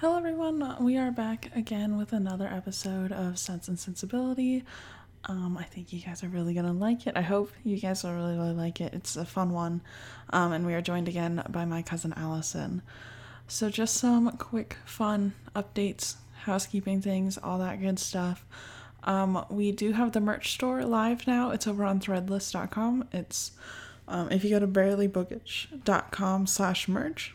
Hello, everyone. We are back again with another episode of Sense and Sensibility. Um, I think you guys are really gonna like it. I hope you guys will really, really like it. It's a fun one, um, and we are joined again by my cousin Allison. So, just some quick, fun updates, housekeeping things, all that good stuff. Um, we do have the merch store live now. It's over on Threadless.com. It's um, if you go to barelybookish.com slash merch,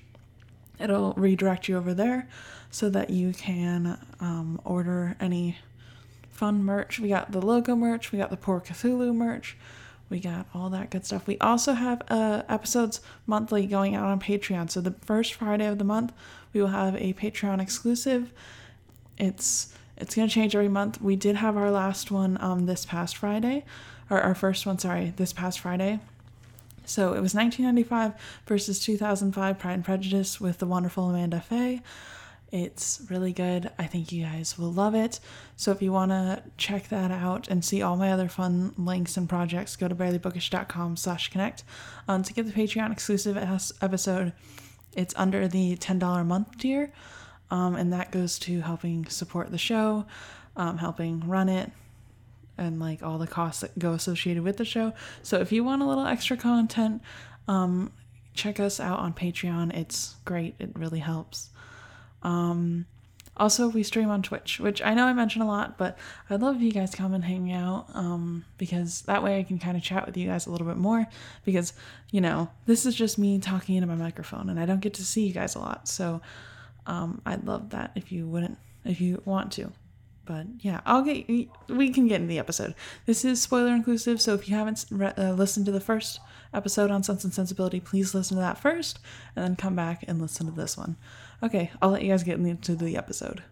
it'll redirect you over there so that you can um, order any fun merch. We got the logo merch, we got the Poor Cthulhu merch, we got all that good stuff. We also have uh, episodes monthly going out on Patreon. So the first Friday of the month, we will have a Patreon exclusive. It's it's gonna change every month. We did have our last one um this past Friday, or our first one, sorry, this past Friday. So it was 1995 versus 2005 Pride and Prejudice with the wonderful Amanda Fay. It's really good. I think you guys will love it. So if you want to check that out and see all my other fun links and projects, go to barelybookish.com slash connect. Um, to get the Patreon exclusive episode, it's under the $10 a month tier. Um, and that goes to helping support the show, um, helping run it, and like all the costs that go associated with the show. So if you want a little extra content, um, check us out on Patreon. It's great. It really helps. Um, also, we stream on Twitch, which I know I mention a lot, but I'd love if you guys come and hang out um, because that way I can kind of chat with you guys a little bit more. Because, you know, this is just me talking into my microphone and I don't get to see you guys a lot. So um, I'd love that if you wouldn't, if you want to. But yeah, I'll get, we can get in the episode. This is spoiler inclusive, so if you haven't re- uh, listened to the first episode on Sense and Sensibility, please listen to that first and then come back and listen to this one. Okay, I'll let you guys get into the episode.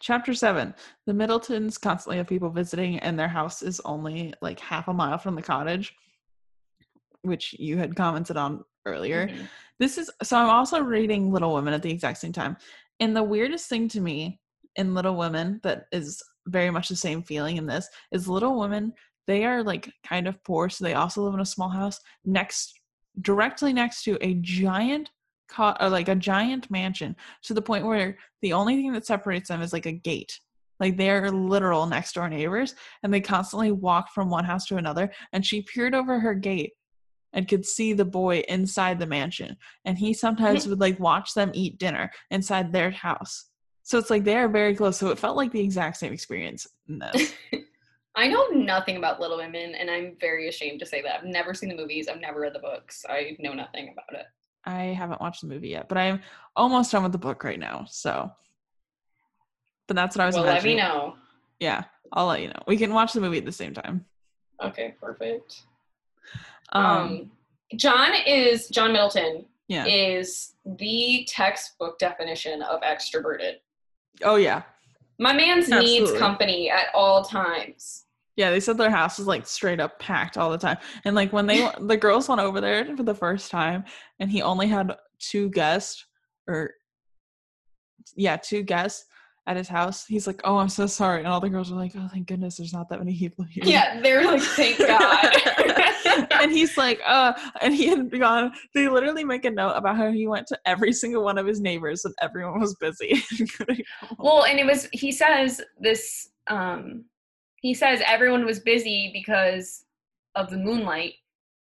Chapter seven. The Middletons constantly have people visiting, and their house is only like half a mile from the cottage, which you had commented on earlier. Mm-hmm. This is so I'm also reading Little Women at the exact same time. And the weirdest thing to me in Little Women that is very much the same feeling in this is Little Women, they are like kind of poor, so they also live in a small house next directly next to a giant co- uh, like a giant mansion to the point where the only thing that separates them is like a gate. Like they're literal next door neighbors and they constantly walk from one house to another. And she peered over her gate and could see the boy inside the mansion. And he sometimes would like watch them eat dinner inside their house. So it's like they're very close. So it felt like the exact same experience I know nothing about Little Women, and I'm very ashamed to say that. I've never seen the movies. I've never read the books. I know nothing about it. I haven't watched the movie yet, but I'm almost done with the book right now. So, but that's what I was. Well, imagining. let me know. Yeah, I'll let you know. We can watch the movie at the same time. Okay, perfect. Um, um John is John Middleton. Yeah. Is the textbook definition of extroverted. Oh yeah. My man's Absolutely. needs company at all times. Yeah, they said their house is like straight up packed all the time. And like when they the girls went over there for the first time and he only had two guests or yeah, two guests at his house. He's like, "Oh, I'm so sorry," and all the girls were like, "Oh, thank goodness, there's not that many people here." Yeah, they're like, "Thank God." and he's like, "Uh," and he had gone. They literally make a note about how he went to every single one of his neighbors, and everyone was busy. well, and it was. He says this. um He says everyone was busy because of the moonlight.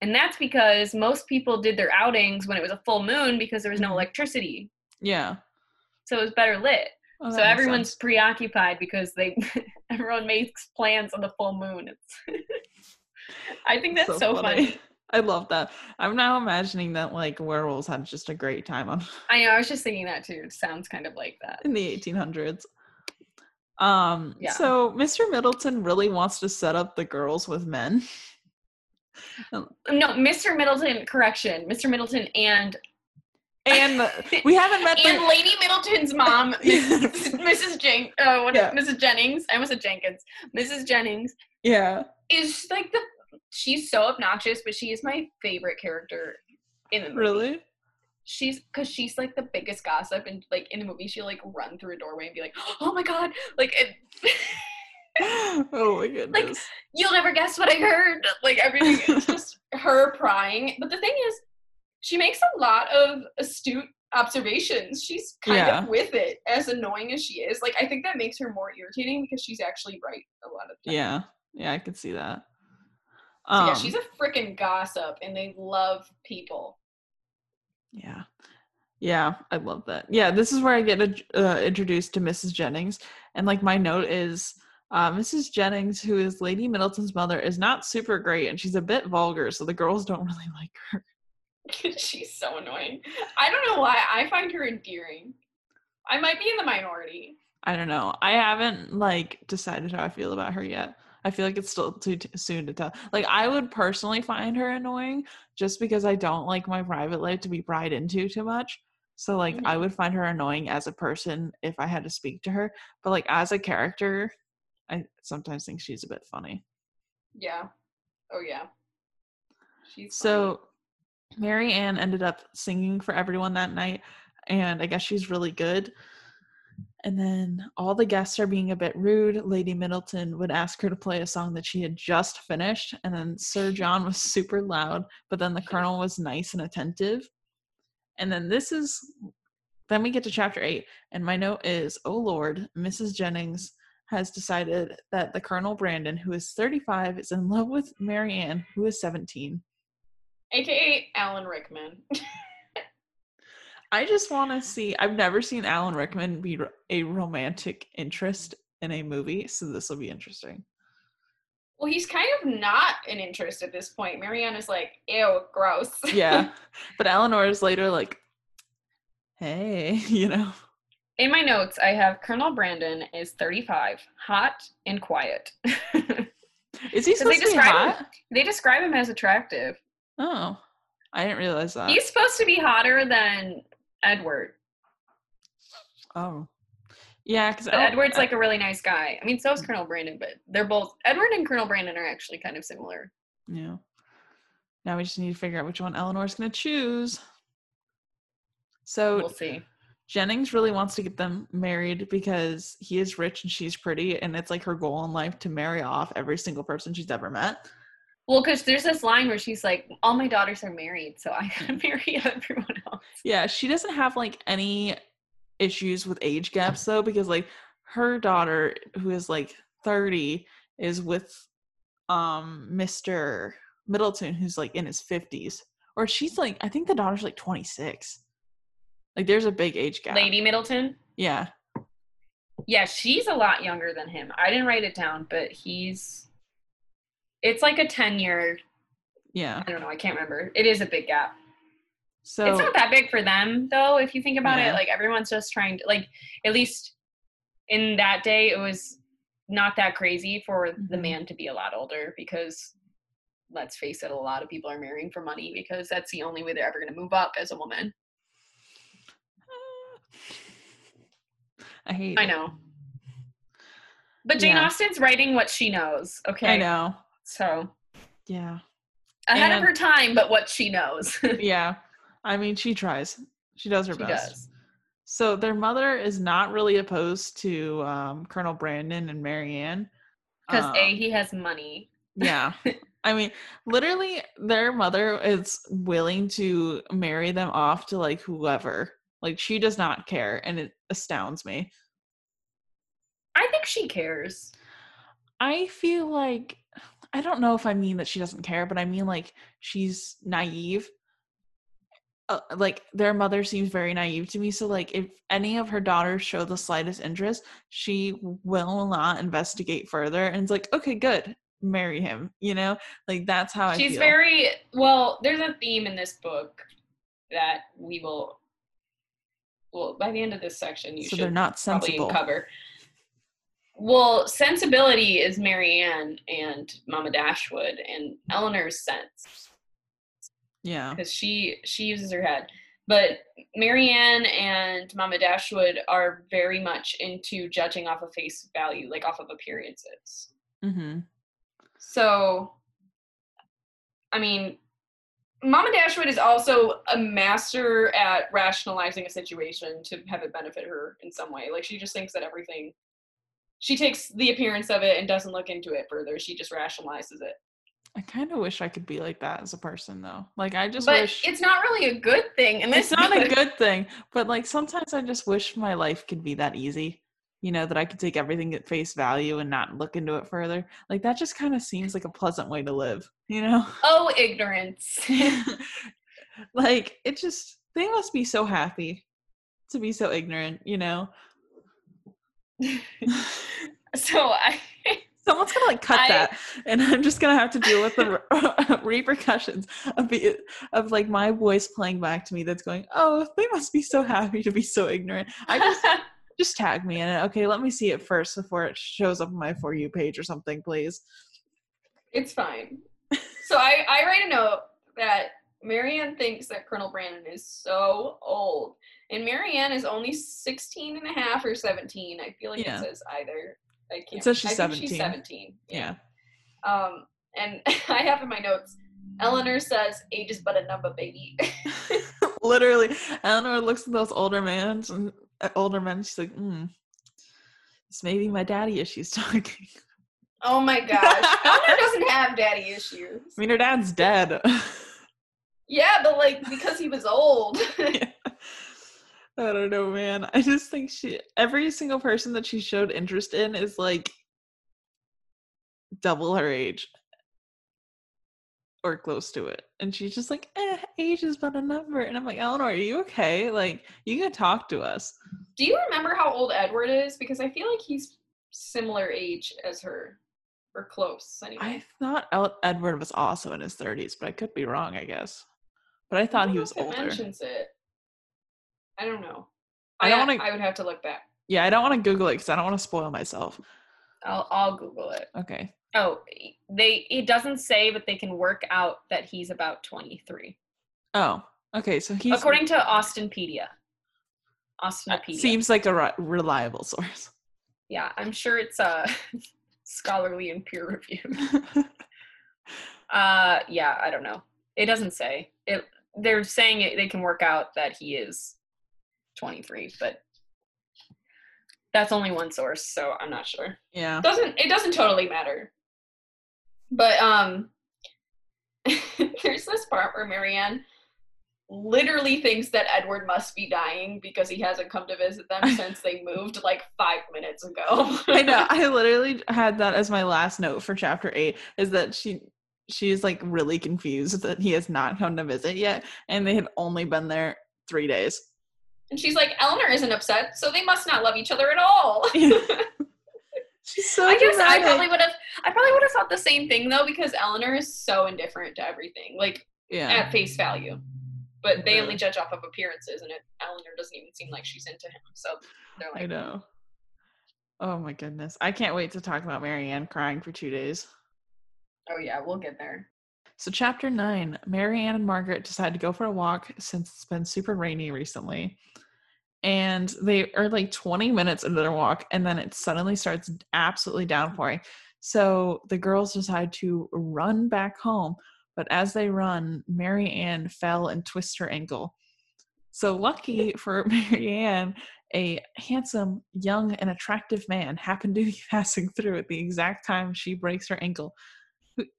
And that's because most people did their outings when it was a full moon because there was no mm-hmm. electricity. Yeah. So it was better lit. Oh, so everyone's sense. preoccupied because they everyone makes plans on the full moon. It's I think that's so, so funny. funny. I love that. I'm now imagining that like werewolves had just a great time on. I know. I was just thinking that too. It sounds kind of like that in the 1800s. Um. Yeah. So Mr. Middleton really wants to set up the girls with men. no, Mr. Middleton. Correction, Mr. Middleton and and we haven't met and the- Lady Middleton's mom, Mrs. Jen- uh, what yeah. Mrs. Jennings. I almost said Jenkins. Mrs. Jennings. Yeah, is like the she's so obnoxious, but she is my favorite character in the movie. Really? She's because she's like the biggest gossip and like in the movie she'll like run through a doorway and be like oh my god like it, oh my goodness. Like, you'll never guess what i heard like everything is just her prying but the thing is she makes a lot of astute observations she's kind Yeah. of with it as annoying as she is like i think that makes her more irritating because she's actually right a lot of times yeah. Yeah, I can see that. So Um, yeah she's a freaking gossip and they love people Yeah. Yeah, I love that. Yeah, this is where I get uh, introduced to Mrs. Jennings. And like my note is uh, Mrs. Jennings, who is Lady Middleton's mother, is not super great and she's a bit vulgar, so the girls don't really like her. She's so annoying. I don't know why. I find her endearing. I might be in the minority. I don't know. I haven't like decided how I feel about her yet. I feel like it's still too t- soon to tell. Like I would personally find her annoying just because I don't like my private life to be pried into too much. So like I Mhm. would find her annoying as a person if I had to speak to her, but like as a character, I sometimes think she's a bit funny. Yeah. Oh yeah. She's So Marianne ended up singing for everyone that night, and I guess she's really good. And then all the guests are being a bit rude. Lady Middleton would ask her to play a song that she had just finished, and then Sir John was super loud, but then the Colonel was nice and attentive. And then this is then we get to chapter eight, and my note is, Oh Lord, Mrs. Jennings has decided that the Colonel Brandon, who is 35, is in love with Marianne, who is 17. AKA Alan Rickman. I just want to see. I've never seen Alan Rickman be a romantic interest in a movie, so this will be interesting. well, he's kind of not an interest at this point. Marianne is like, ew, gross. Yeah, but Eleanor is later like, "Hey, you know." In my notes, I have Colonel Brandon is 35, hot and quiet. Is he So they supposed to be describe him- hot? they describe him as attractive. Oh, I didn't realize that. He's supposed to be hotter than Edward. oh, yeah, because Edward's like a really nice guy. I mean, so is Colonel Brandon, but they're both Edward and Colonel Brandon are actually kind of similar. yeah. Now we just need to figure out which one Eleanor's going to choose. So We'll see. Jennings really wants to get them married because he is rich and she's pretty, and it's like her goal in life to marry off every single person she's ever met. Well, because there's this line where she's like, "All my daughters are married, so I gotta marry everyone else." Yeah, she doesn't have like any issues with age gaps though, because like her daughter, who is like 30, is with um Mr. Middleton, who's like in his 50s. Or she's like, I think the daughter's like 26. Like there's a big age gap. Lady Middleton. Yeah. Yeah, she's a lot younger than him. I didn't write it down, but he's. It's like a ten year. Yeah. I don't know. I can't remember. It is a big gap. So it's not that big for them though if you think about Yeah. it like everyone's just trying to like at least in that day it was not that crazy for the Mhm. man to be a lot older because let's face it a lot of people are marrying for money because that's the only way they're ever going to move up as a woman I hate i know but jane Yeah. austen's writing what she knows okay I know. so Yeah. ahead And- of her time but what she knows Yeah. I mean, she tries. She does her she best. does So their mother is not really opposed to um, Colonel Brandon and Marianne. because Um, a he has money yeah. I mean, literally, their mother is willing to marry them off to like whoever. Like, she does not care, and it astounds me. i think she cares I feel like I don't know if I mean that she doesn't care, but I mean like she's naive. Uh, like their mother seems very naive to me. So like if any of her daughters show the slightest interest, she will not investigate further. And it's like, okay, good, marry him. You know, like that's how I She's very well. There's a theme in this book that we will. Well, by the end of this section, you so should they're not probably sensible. cover. Well, sensibility is Marianne and Mama Dashwood, and Eleanor's sense Yeah, because she she uses her head. But Marianne and Mama Dashwood are very much into judging off of face value, like off of appearances. hmm So, I mean, Mama Dashwood is also a master at rationalizing a situation to have it benefit her in some way. Like she just thinks that everything she takes the appearance of it and doesn't look into it further. She just rationalizes it. I kind of wish I could be like that as a person, though. Like, I just but wish it's not really a good thing. And it's not a good thing. But like, sometimes I just wish my life could be that easy. You know, that I could take everything at face value and not look into it further. Like, that just kind of seems like a pleasant way to live. You know? Oh, ignorance. like, it just they must be so happy to be so ignorant. You know? so I Someone's gonna like cut I, that, and I'm just gonna have to deal with the repercussions of the, of like my voice playing back to me. That's going, oh, they must be so happy to be so ignorant. I just just tag me in it. Okay, let me see it first before it shows up on my for you page or something, please. It's fine. So I I write a note that Marianne thinks that Colonel Brandon is so old. And Marianne is only 16 and a half or 17. I feel like yeah. it says either. I can't. It says she's I 17. she's 17. Yeah. yeah. Um, and I have in my notes, Eleanor says, age is but a number, baby. Literally. Eleanor looks at those older men and uh, older men. She's like, hmm, it's maybe my daddy issues talking. Oh my gosh. Eleanor doesn't have daddy issues. I mean, her dad's dead. yeah, but like because he was old. yeah. I don't know, man. I just think she every single person that she showed interest in is like double her age or close to it. And she's just like, eh, age is but a number. And I'm like, Eleanor, are you okay? Like, you can talk to us. Do you remember how old Edward is? Because I feel like he's similar age as her or close anyway. I thought El- Edward was also in his 30s, but I could be wrong, I guess. But I thought I he was older. mentions it. I don't know. I, don't want to. I would have to look back. Yeah, I don't want to Google it because I don't want to spoil myself. I'll I'll Google it. Okay. Oh, they it doesn't say, but they can work out that he's about twenty three. Oh, okay. So he's according to Austinpedia. Austinpedia seems like a re- reliable source. Yeah, I'm sure it's uh scholarly and peer reviewed. uh, yeah, I don't know. It doesn't say it. They're saying it, they can work out that he is 23, but that's only one source, so I'm not sure. Yeah. Doesn't it doesn't totally matter. But um there's this part where Marianne literally thinks that Edward must be dying because he hasn't come to visit them since they moved like five minutes ago. I know. I literally had that as my last note for chapter eight is that she she's like really confused that he has not come to visit yet and they had only been there three days. And she's like, Eleanor isn't upset, so they must not love each other at all. she's so I guess dramatic. I probably would have I probably would have thought the same thing though, because Eleanor is so indifferent to everything. Like yeah. at face value. But they only judge off of appearances and it, Eleanor doesn't even seem like she's into him. So they're like I know. Oh my goodness. I can't wait to talk about Marianne crying for two days. Oh yeah, we'll get there. So, chapter nine Marianne and Margaret decide to go for a walk since it's been super rainy recently. And they are like 20 minutes into their walk, and then it suddenly starts absolutely downpouring. So, the girls decide to run back home. But as they run, Marianne fell and twisted her ankle. So, lucky for Marianne, a handsome, young, and attractive man happened to be passing through at the exact time she breaks her ankle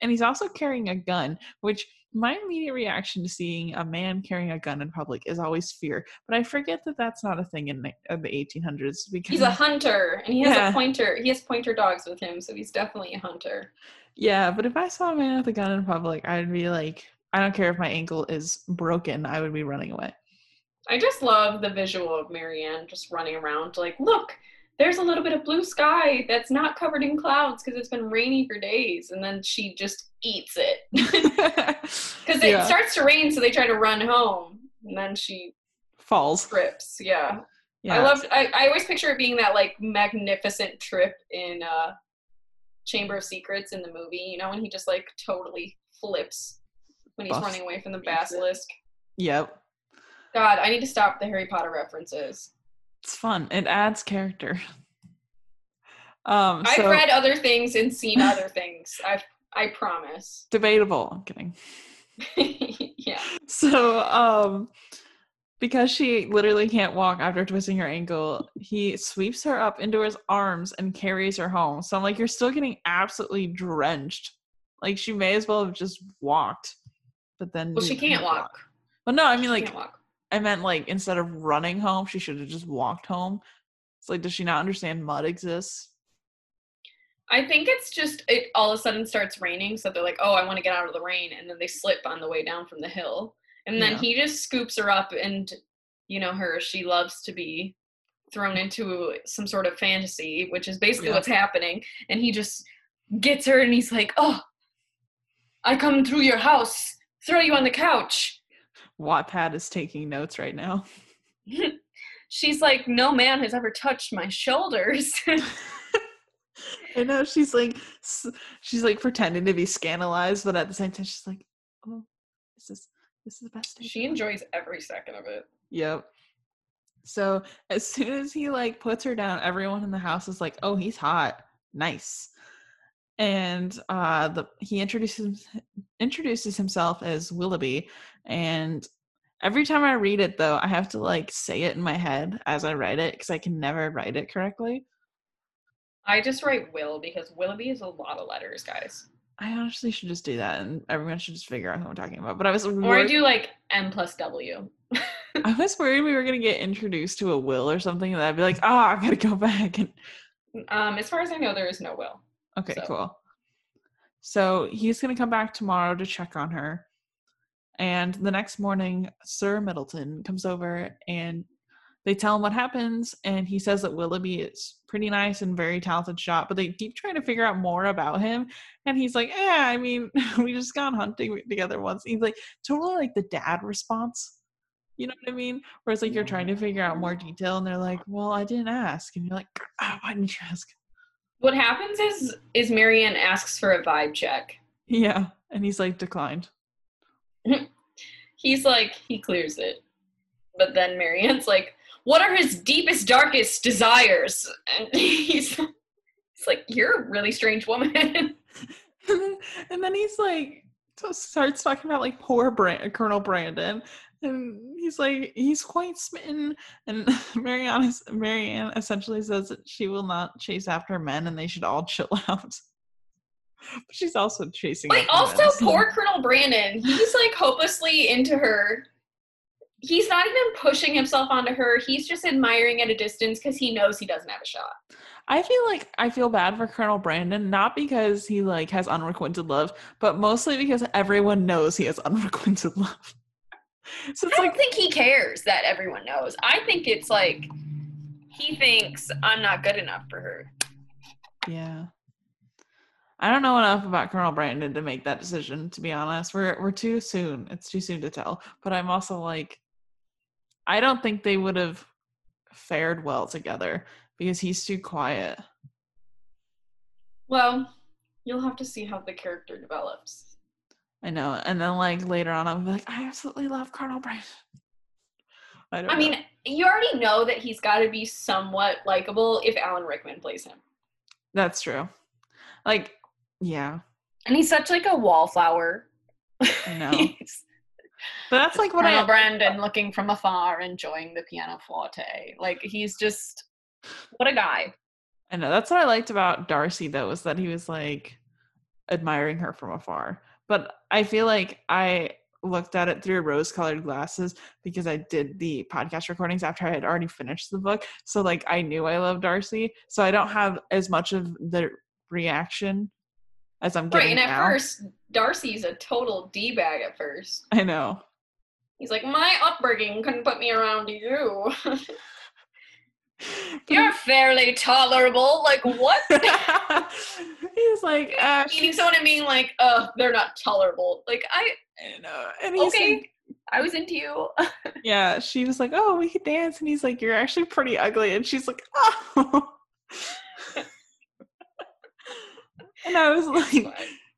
and he's also carrying a gun, which my immediate reaction to seeing a man carrying a gun in public is always fear. But I forget that that's not a thing in the, in the 1800s because he's a hunter and he has yeah. a pointer. He has pointer dogs with him, so he's definitely a hunter. Yeah, but if I saw a man with a gun in public, I'd be like, I don't care if my ankle is broken, I would be running away. I just love the visual of Marianne just running around, like, look, there's a little bit of blue sky that's not covered in clouds because it's been rainy for days and then she just eats it. Because it yeah. starts to rain so they try to run home and then she falls. trips yeah, yeah. i love I, I always picture it being that like magnificent trip in uh chamber of secrets in the movie you know when he just like totally flips when he's Buff. running away from the basilisk. Yep. God i need to stop the harry potter references it's fun. It adds character. Um, I've read other things and seen other things. I I promise. Debatable. I'm kidding. yeah. So, um, because she literally can't walk after twisting her ankle, he sweeps her up into his arms and carries her home. So I'm like, you're still getting absolutely drenched. Like she may as well have just walked. But then Well, she can't walk. Well, no, I mean She like walk. I meant like instead of running home, she should have just walked home. It's like, does she not understand mud exists? I think it's just it all of a sudden starts raining, so they're like, "Oh, I want to get out of the rain," and then they slip on the way down from the hill, and then Yeah. he just scoops her up, and you know her, she loves to be thrown into some sort of fantasy, which is basically Yeah. what's happening, and he just gets her, and he's like, "Oh, I come through your house, throw you on the couch." Wattpad is taking notes right now. She's like, "No man has ever touched my shoulders." I know she's like she's like pretending to be scandalized, but at the same time she's like, "Oh, this is this is the best." she of my life." enjoys every second of it. Yep. So as soon as he like puts her down, everyone in the house is like, "Oh, he's hot, nice." And uh, the he introduces introduces himself as Willoughby, and every time I read it though, I have to like say it in my head as I write it because I can never write it correctly. I just write Will because Willoughby is a lot of letters, guys. I honestly should just do that, and everyone should just figure out who I'm talking about. But I was Or I worried, do like M plus W. I was worried we were gonna get introduced to a will or something, and I'd be like, "Oh, I've gotta go back." And Um, as far as I know, there is no Will. Okay, So- cool. So he's gonna come back tomorrow to check on her, and the next morning, Sir Middleton comes over and they tell him what happens, and he says that Willoughby is pretty nice and very talented shot, but they keep trying to figure out more about him, and he's like, "Yeah, I mean, we just gone hunting together once." He's like, totally like the dad response. You know what I mean? Whereas like you're trying to figure out more detail, and they're like, "Well, I didn't ask," and you're like, ah, "Why didn't you ask?" What happens is is Marianne asks for a vibe check. Yeah, and he's like declined. He's like he clears it, but then Marianne's like, "What are his deepest, darkest desires?" And he's he's like, "You're a really strange woman." and, then, he's like so starts talking about like poor Brand- Colonel Brandon, and he's like he's quite smitten. And Marianne Marianne essentially says that she will not chase after men, and they should all chill out. But she's also chasing. After also men, so- poor Colonel Brandon. He's like hopelessly into her. He's not even pushing himself onto her. He's just admiring at a distance because he knows he doesn't have a shot. I feel like I feel bad for Colonel Brandon, not because he like has unrequited love, but mostly because everyone knows he has unrequited love. So it's I don't like think he cares that everyone knows. I think it's like he thinks I'm not good enough for her. Yeah. I don't know enough about Colonel Brandon to make that decision, to be honest. We're we're too soon. It's too soon to tell. But I'm also like I don't think they would have fared well together because he's too quiet. Well, you'll have to see how the character develops. I know. And then like later on I'm like, I absolutely love Colonel Brandon. I don't I mean, you already know that he's got to be somewhat likable if Alan Rickman plays him. that's true. Like, yeah. And he's such like a wallflower. I know. But that's like what Colonel I Brandon looking from afar, enjoying the pianoforte. Like he's just what a guy. I know that's what I liked about Darcy though, was that he was like admiring her from afar. But I feel like I looked at it through rose colored glasses because I did the podcast recordings after I had already finished the book. So like I knew I loved Darcy. So I don't have as much of the reaction as I'm getting. Right, and at now. first, Darcy's a total d bag. At first, I know. he's like, "My upbringing couldn't put me around you. You're fairly tolerable." Like what? he's like, uh, Meeting someone and being like, "Oh, they're not tolerable." Like I, I know. And he's okay, like, I was into you. Yeah, she was like, "Oh, we could dance," and he's like, "You're actually pretty ugly," and she's like, "Oh." and I was like,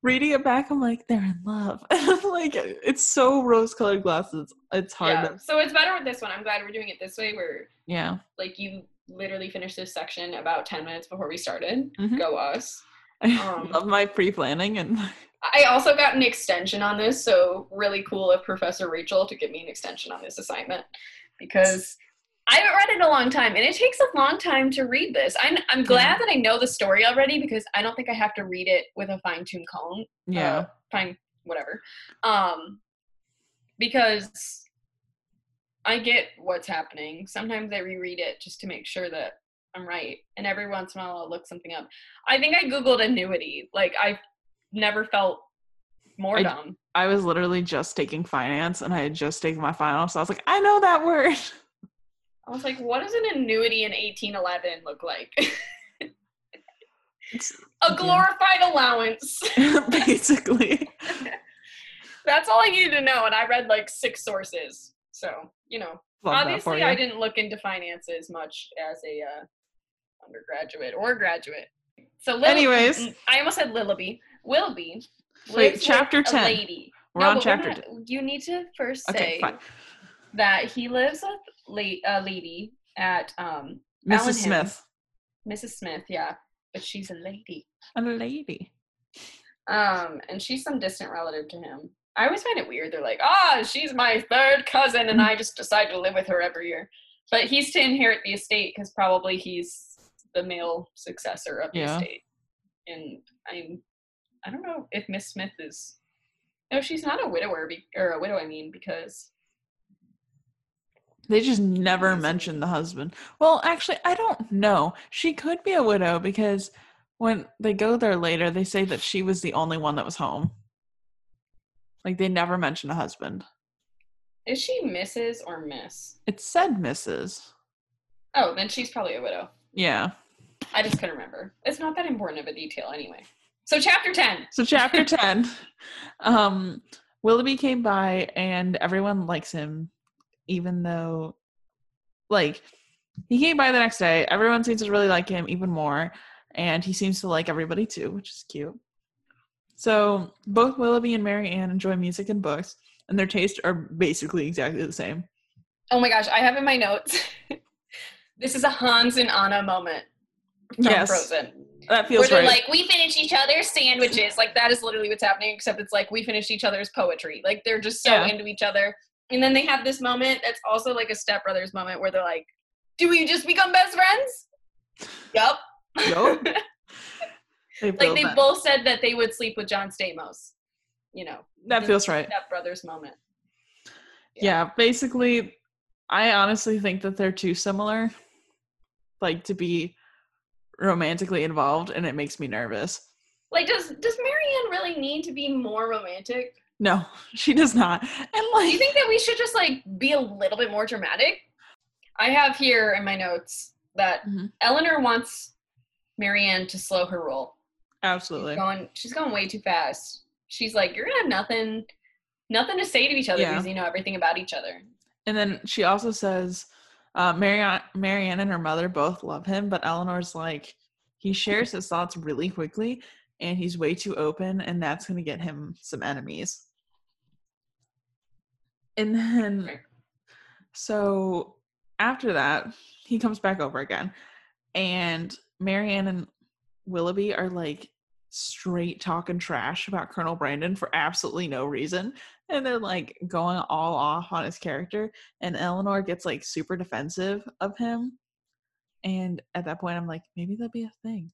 reading it back, I'm like, "They're in love." Like, it's so rose-colored glasses. It's hard. yeah. to- So it's better with this one. I'm glad we're doing it this way, where yeah. like you literally finished this section about ten minutes before we started. Mhm. Go us. I Um, love my pre-planning and I also got an extension on this, so really cool of Professor Rachel to give me an extension on this assignment because I haven't read it in a long time, and it takes a long time to read this. I'm I'm glad Yeah. that I know the story already because I don't think I have to read it with a fine tuned comb. Yeah. uh, fine, whatever. Um, because I get what's happening. Sometimes I reread it just to make sure that I'm right, and every once in a while I'll look something up. I think I googled annuity. Like I never felt more I- dumb. I was literally just taking finance and I had just taken my final, so I was like, I know that word. I was like, what does an annuity in 1811 look like? A glorified allowance. basically. That's all I needed to know, and I read like six sources. So you know, Love obviously. I didn't look into finances much as a uh, undergraduate or graduate. So, Lil- Anyways. mm, I almost said Lillaby. Willoughby. Wait, chapter 10. lady. We're No, on chapter not- You need to first Okay, say fine. that he lives with la- a lady at um, Mrs. Allenham. Smith. Mrs. Smith. Yeah, but she's a lady. A lady. Um, and she's some distant relative to him. I always find it weird. They're like, ah, she's my third cousin, and I just decide to live with her every year. But he's to inherit the estate because probably he's the male successor of the Yeah. estate. And I'm, I don't know if Miss Smith is. No, she's not a widower, be, or a widow. I mean, because They just never mention the husband. Well, actually, I don't know. She could be a widow because when they go there later, they say that she was the only one that was home. Like they never mention a husband. is she Mrs. or Miss? It said Mrs. Oh, then she's probably a widow. Yeah. I just couldn't remember. It's not that important of a detail anyway. So chapter ten. So chapter 10, um, Willoughby came by and everyone likes him, even though, like, he came by the next day. Everyone seems to really like him even more, and he seems to like everybody too, which is cute. So both Willoughby and Marianne enjoy music and books, and their tastes are basically exactly the same. Oh my gosh, I have in my notes. this is a Hans and Anna moment from Yes, Frozen. That feels Where they're right. like, we finish each other's sandwiches. Like that is literally what's happening, except it's like we finish each other's poetry. Like they're just so Yeah. into each other. And then they have this moment that's also like a stepbrothers moment where they're like, Do we just become best friends? Yup. Yup. They like they that. both said that they would sleep with John Stamos. You know. that feels right. Stepbrothers moment. yeah basically i honestly think that they're too similar like to be romantically involved and it makes me nervous Like, does does Marianne really need to be more romantic? no she does not and Do like you think that we should just like be a little bit more dramatic? I have here in my notes that Mhm. Eleanor wants Marianne to slow her roll. absolutely She's going she's going way too fast. She's like, You're gonna have nothing nothing to say to each other Yeah. because you know everything about each other. and then she also says uh marianne marianne and her mother both love him but eleanor's like he shares his thoughts really quickly and he's way too open and that's going to get him some enemies. And then so after that he comes back over again and marianne and willoughby are like straight talking trash about colonel brandon for absolutely no reason and they're like going all off on his character and eleanor gets like super defensive of him and at that point i'm like maybe that'll be a thing.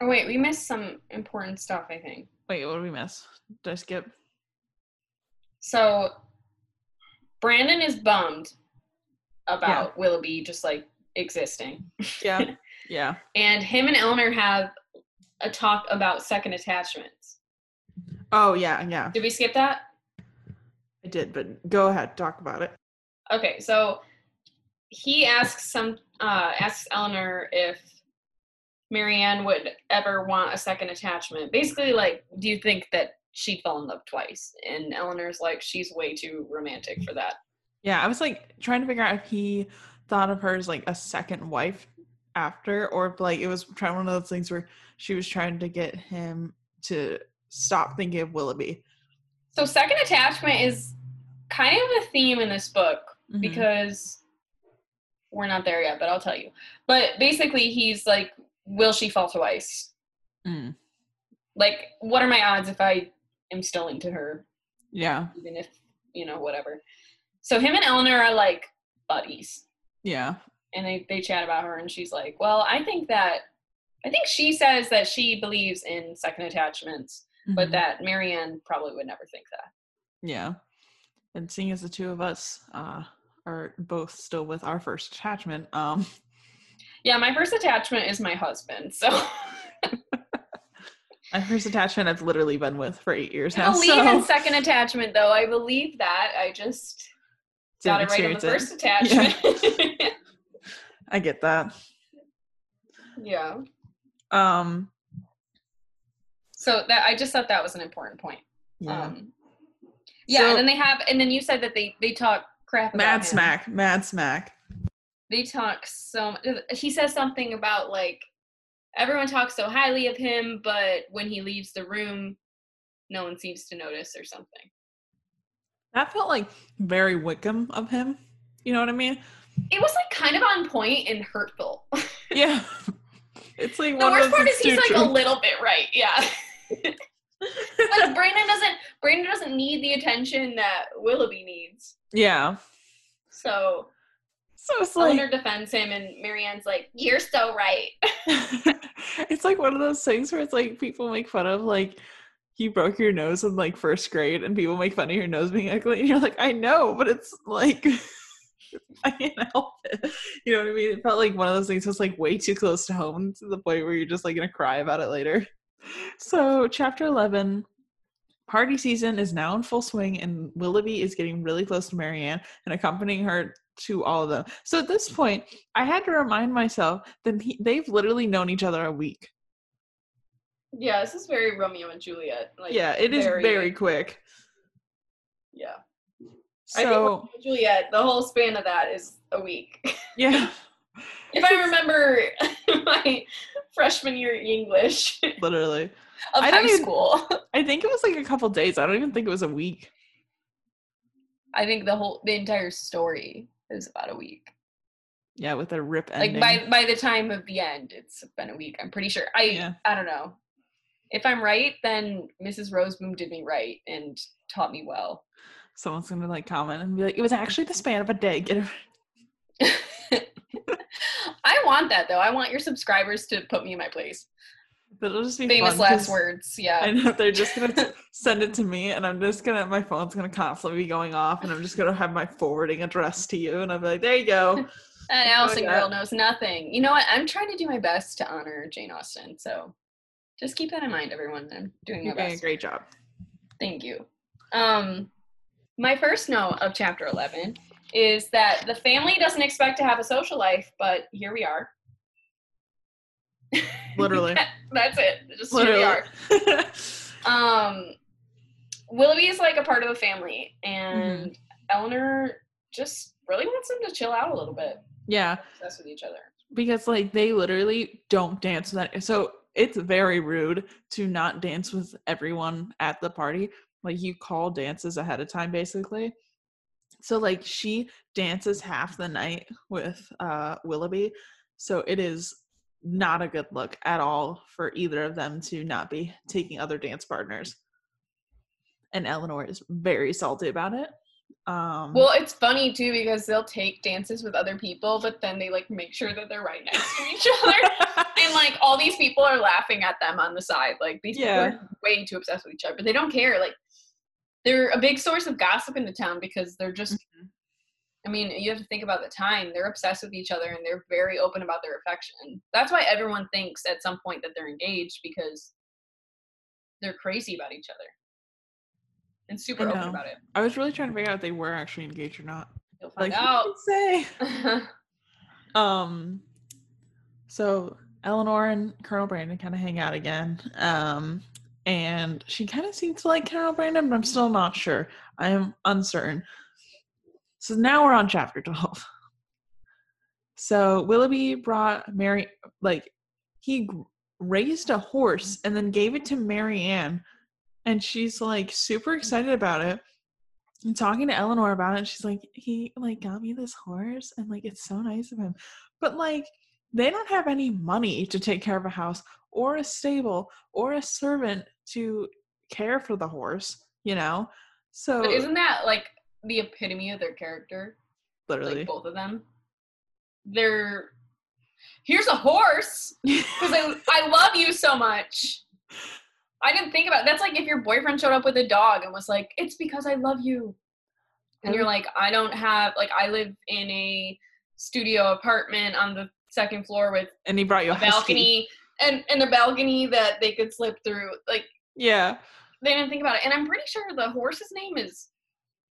Oh wait, we missed some important stuff, I think. wait what did we miss? Did i skip? So Brandon is bummed about Willoughby just like existing. yeah yeah. And him and Eleanor have a talk about second attachments. oh yeah yeah Did we skip that? i did but go ahead talk about it Okay, so he asks some uh asks Eleanor if Marianne would ever want a second attachment. Basically, like, do you think that she'd fall in love twice? And Eleanor's like, she's way too romantic for that. yeah i was like trying to figure out if he thought of her as like a second wife after or if like it was trying one of those things where she was trying to get him to stop thinking of willoughby So second attachment is kind of a theme in this book Mhm. because we're not there yet, but I'll tell you. But basically, he's like, will she fall twice? Mm. Like, what are my odds if I am still into her, Yeah. even if you know whatever. So him and Eleanor are like buddies, Yeah. and they they chat about her, and she's like, "Well, I think that." I think she says that she believes in second attachments, but Mhm. that Marianne probably would never think that. Yeah. And seeing as the two of us uh are both still with our first attachment, um Yeah, my first attachment is my husband. So my first attachment I've literally been with for eight years I now. believe so in second attachment, though. I believe that. I just got it right on the first it. attachment. I get that. yeah. Um So that I just thought that was an important point. yeah. Um, yeah, So- and then they have, and then you said that they they talk crap about Mad him. smack, mad smack. They talk so. He says something about like everyone talks so highly of him, but when he leaves the room, no one seems to notice or something. That felt like very Wickham of him. You know what I mean? It was like kind of on point and hurtful. Yeah. It's like the one worst of part is he's like a little bit right, yeah. but Brandon doesn't. Brandon doesn't need the attention that Willoughby needs. Yeah. So So it's Eleanor like defends him, and Marianne's like, "You're so right." it's like one of those things where it's like people make fun of like you broke your nose in like first grade and people make fun of your nose being ugly and you're like i know but it's like i can't help it. You know what i mean? It felt like one of those things that's like way too close to home to the point where you're just like gonna cry about it later. So chapter 11 party season is now in full swing and willoughby is getting really close to marianne and accompanying her to all of them. So at this point i had to remind myself that he, they've literally known each other a week. Yeah, this is very Romeo and Juliet. Like, yeah it is very, quick. Yeah, so Juliet. The whole span of that is a week. yeah if I remember my freshman year English of literally I high even- school, i think it was like a couple days i don't even think it was a week I think the whole the entire story is about a week. yeah with a rip ending Like by by the time of the end, it's been a week. I'm pretty sure. I Yeah. I don't know. If I'm right, then Mrs. Roseboom did me right and taught me well. Someone's gonna like comment and be like it was actually the span of a day get it I want that though. I want your subscribers to put me in my place. but it'll just be Famous last words. Yeah. I know they're just gonna t- send it to me, and I'm just gonna my phone's gonna constantly be going off, and I'm just gonna have my forwarding address to you, and I'll be like, there you go. That Allison girl knows nothing. You know what? I'm trying to do my best to honor Jane Austen. So just keep that in mind, everyone. I'm doing my You're doing a great job. Thank you. Um, my first note of chapter 11 is that the family doesn't expect to have a social life, but here we are. Literally. That's it. Just here we are. Um, Willoughby is like a part of the family, and Mm-hmm. Eleanor just really wants them to chill out a little bit, yeah, obsessed with each other. because like they literally don't dance with that. So it's very rude to not dance with everyone at the party. Like you call dances ahead of time, basically. So like she dances half the night with uh Willoughby. So it is not a good look at all for either of them to not be taking other dance partners. And Eleanor is very salty about it. Um Well, it's funny too because they'll take dances with other people, but then they like make sure that they're right next to each other. and like all these people are laughing at them on the side. Like these Yeah. people are way too obsessed with each other, but they don't care. Like they're a big source of gossip in the town because they're just. Mhm. I mean, you have to think about the time. They're obsessed with each other and they're very open about their affection. That's why everyone thinks at some point that they're engaged because they're crazy about each other and super open about it. I was really trying to figure out if they were actually engaged or not. You'll find Like out. say. Um, so Eleanor and Colonel Brandon kind of hang out again. Um, and she kind of seems to like Colonel Brandon, but I'm still not sure. I am uncertain. So now we're on chapter 12. So Willoughby brought Mary, like, he raised a horse and then gave it to Marianne. And she's like super excited about it and talking to Eleanor about it. She's like, he like got me this horse and like it's so nice of him. But like they don't have any money to take care of a house or a stable or a servant to care for the horse, you know? So But isn't that like the epitome of their character? literally. Like both of them. They're here's a horse because I I love you so much. I didn't think about that's like if your boyfriend showed up with a dog and was like, "It's because I love you," and you're like, "I don't have like I live in a studio apartment on the second floor with and he brought you a a balcony and and a balcony that they could slip through." Like Yeah. they didn't think about it, and I'm pretty sure the horse's name is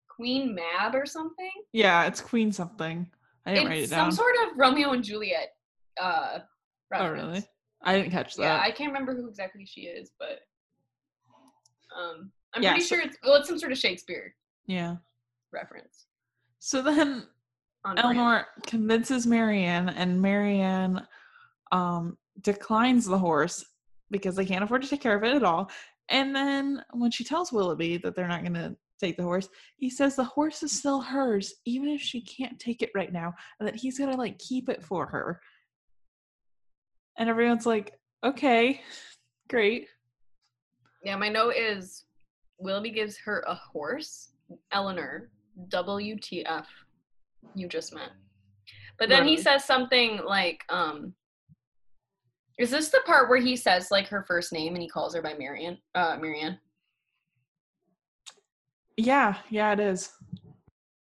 Queen Mab or something. Yeah, it's Queen something. I didn't write it it's down. some sort of Romeo and Juliet. Uh, oh really? I didn't catch that. Yeah. I can't remember who exactly she is, but um, I'm Yeah, pretty so- sure it's well, it's some sort of Shakespeare yeah. reference. So then On brand. Convinces Marianne, and Marianne um, declines the horse because they can't afford to take care of it at all. And then when she tells Willoughby that they're not going to take the horse, he says the horse is still hers, even if she can't take it right now, and that he's going to like keep it for her. And everyone's like, okay, great. Yeah, my note is Willoughby gives her a horse. Elinor, WTF, you just met. But then he says something like, um, is this the part where he says like her first name and he calls her by Marianne? Uh, Marianne. Yeah, yeah, it is.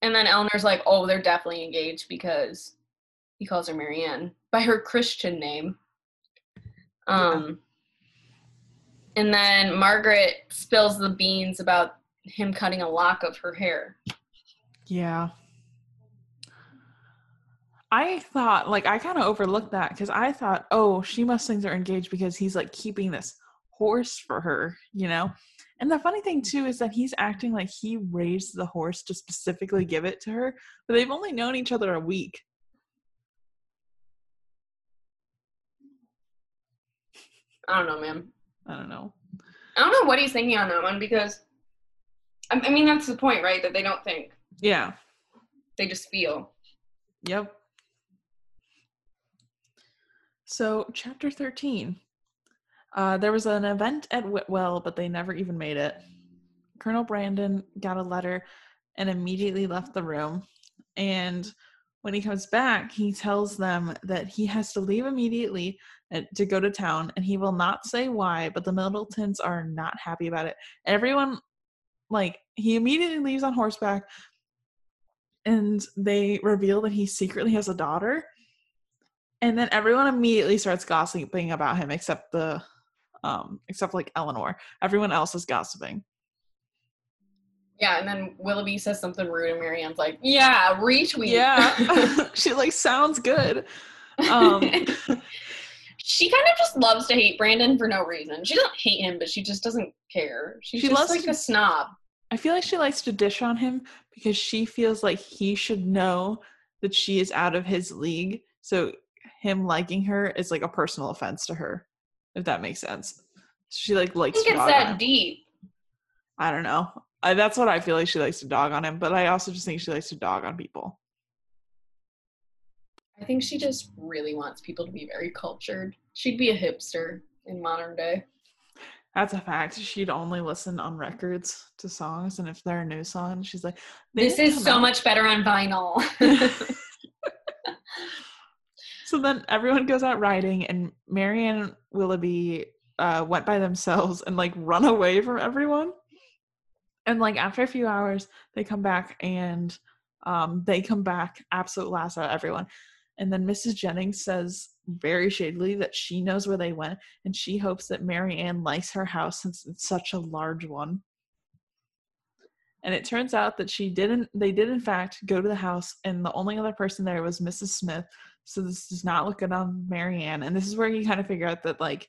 And then Elinor's like, oh, they're definitely engaged because he calls her Marianne by her Christian name. Um, and then Margaret spills the beans about him cutting a lock of her hair. Yeah. I thought, like, I kind of overlooked that because I thought, oh, she must think they're engaged because he's like keeping this horse for her, you know? And the funny thing, too, is that he's acting like he raised the horse to specifically give it to her, but they've only known each other a week. I don't know, man. I don't know. I don't know what he's thinking on that one because, I I mean, that's the point, right? That they don't think, Yeah. they just feel. Yep. So, chapter 13. Uh, there was an event at Whitwell, but they never even made it. Colonel Brandon got a letter and immediately left the room. And when he comes back, he tells them that he has to leave immediately uh, to go to town, and he will not say why, but the Middletons are not happy about it. Everyone, like, he immediately leaves on horseback, and they reveal that he secretly has a daughter. And then everyone immediately starts gossiping about him, except the, um, except like Elinor. Everyone else is gossiping. Yeah, and then Willoughby says something rude, and Marianne's like, "Yeah, retweet." Yeah, she like sounds good. Um, she kind of just loves to hate Brandon for no reason. She doesn't hate him, but she just doesn't care. She's She just loves like to- a snob. I feel like she likes to dish on him because she feels like he should know that she is out of his league. So him liking her is like a personal offense to her, if that makes sense. She like likes. I likes think to it's dog that him. deep. I don't know. I, that's what I feel like she likes to dog on him, but I also just think she likes to dog on people. I think she just really wants people to be very cultured. She'd be a hipster in modern day. That's a fact. She'd only listen on records to songs, and if they're a new song, she's like, This is so out." much better on vinyl. So then everyone goes out riding, and Marianne Willoughby uh, went by themselves and like run away from everyone. And like after a few hours, they come back and um, they come back absolute last out of everyone. And then Mrs. Jennings says very shadily that she knows where they went, and she hopes that Marianne likes her house since it's such a large one. And it turns out that she didn't. They did in fact go to the house, and the only other person there was Mrs. Smith, so this does not look good on Marianne. And this is where you kind of figure out that like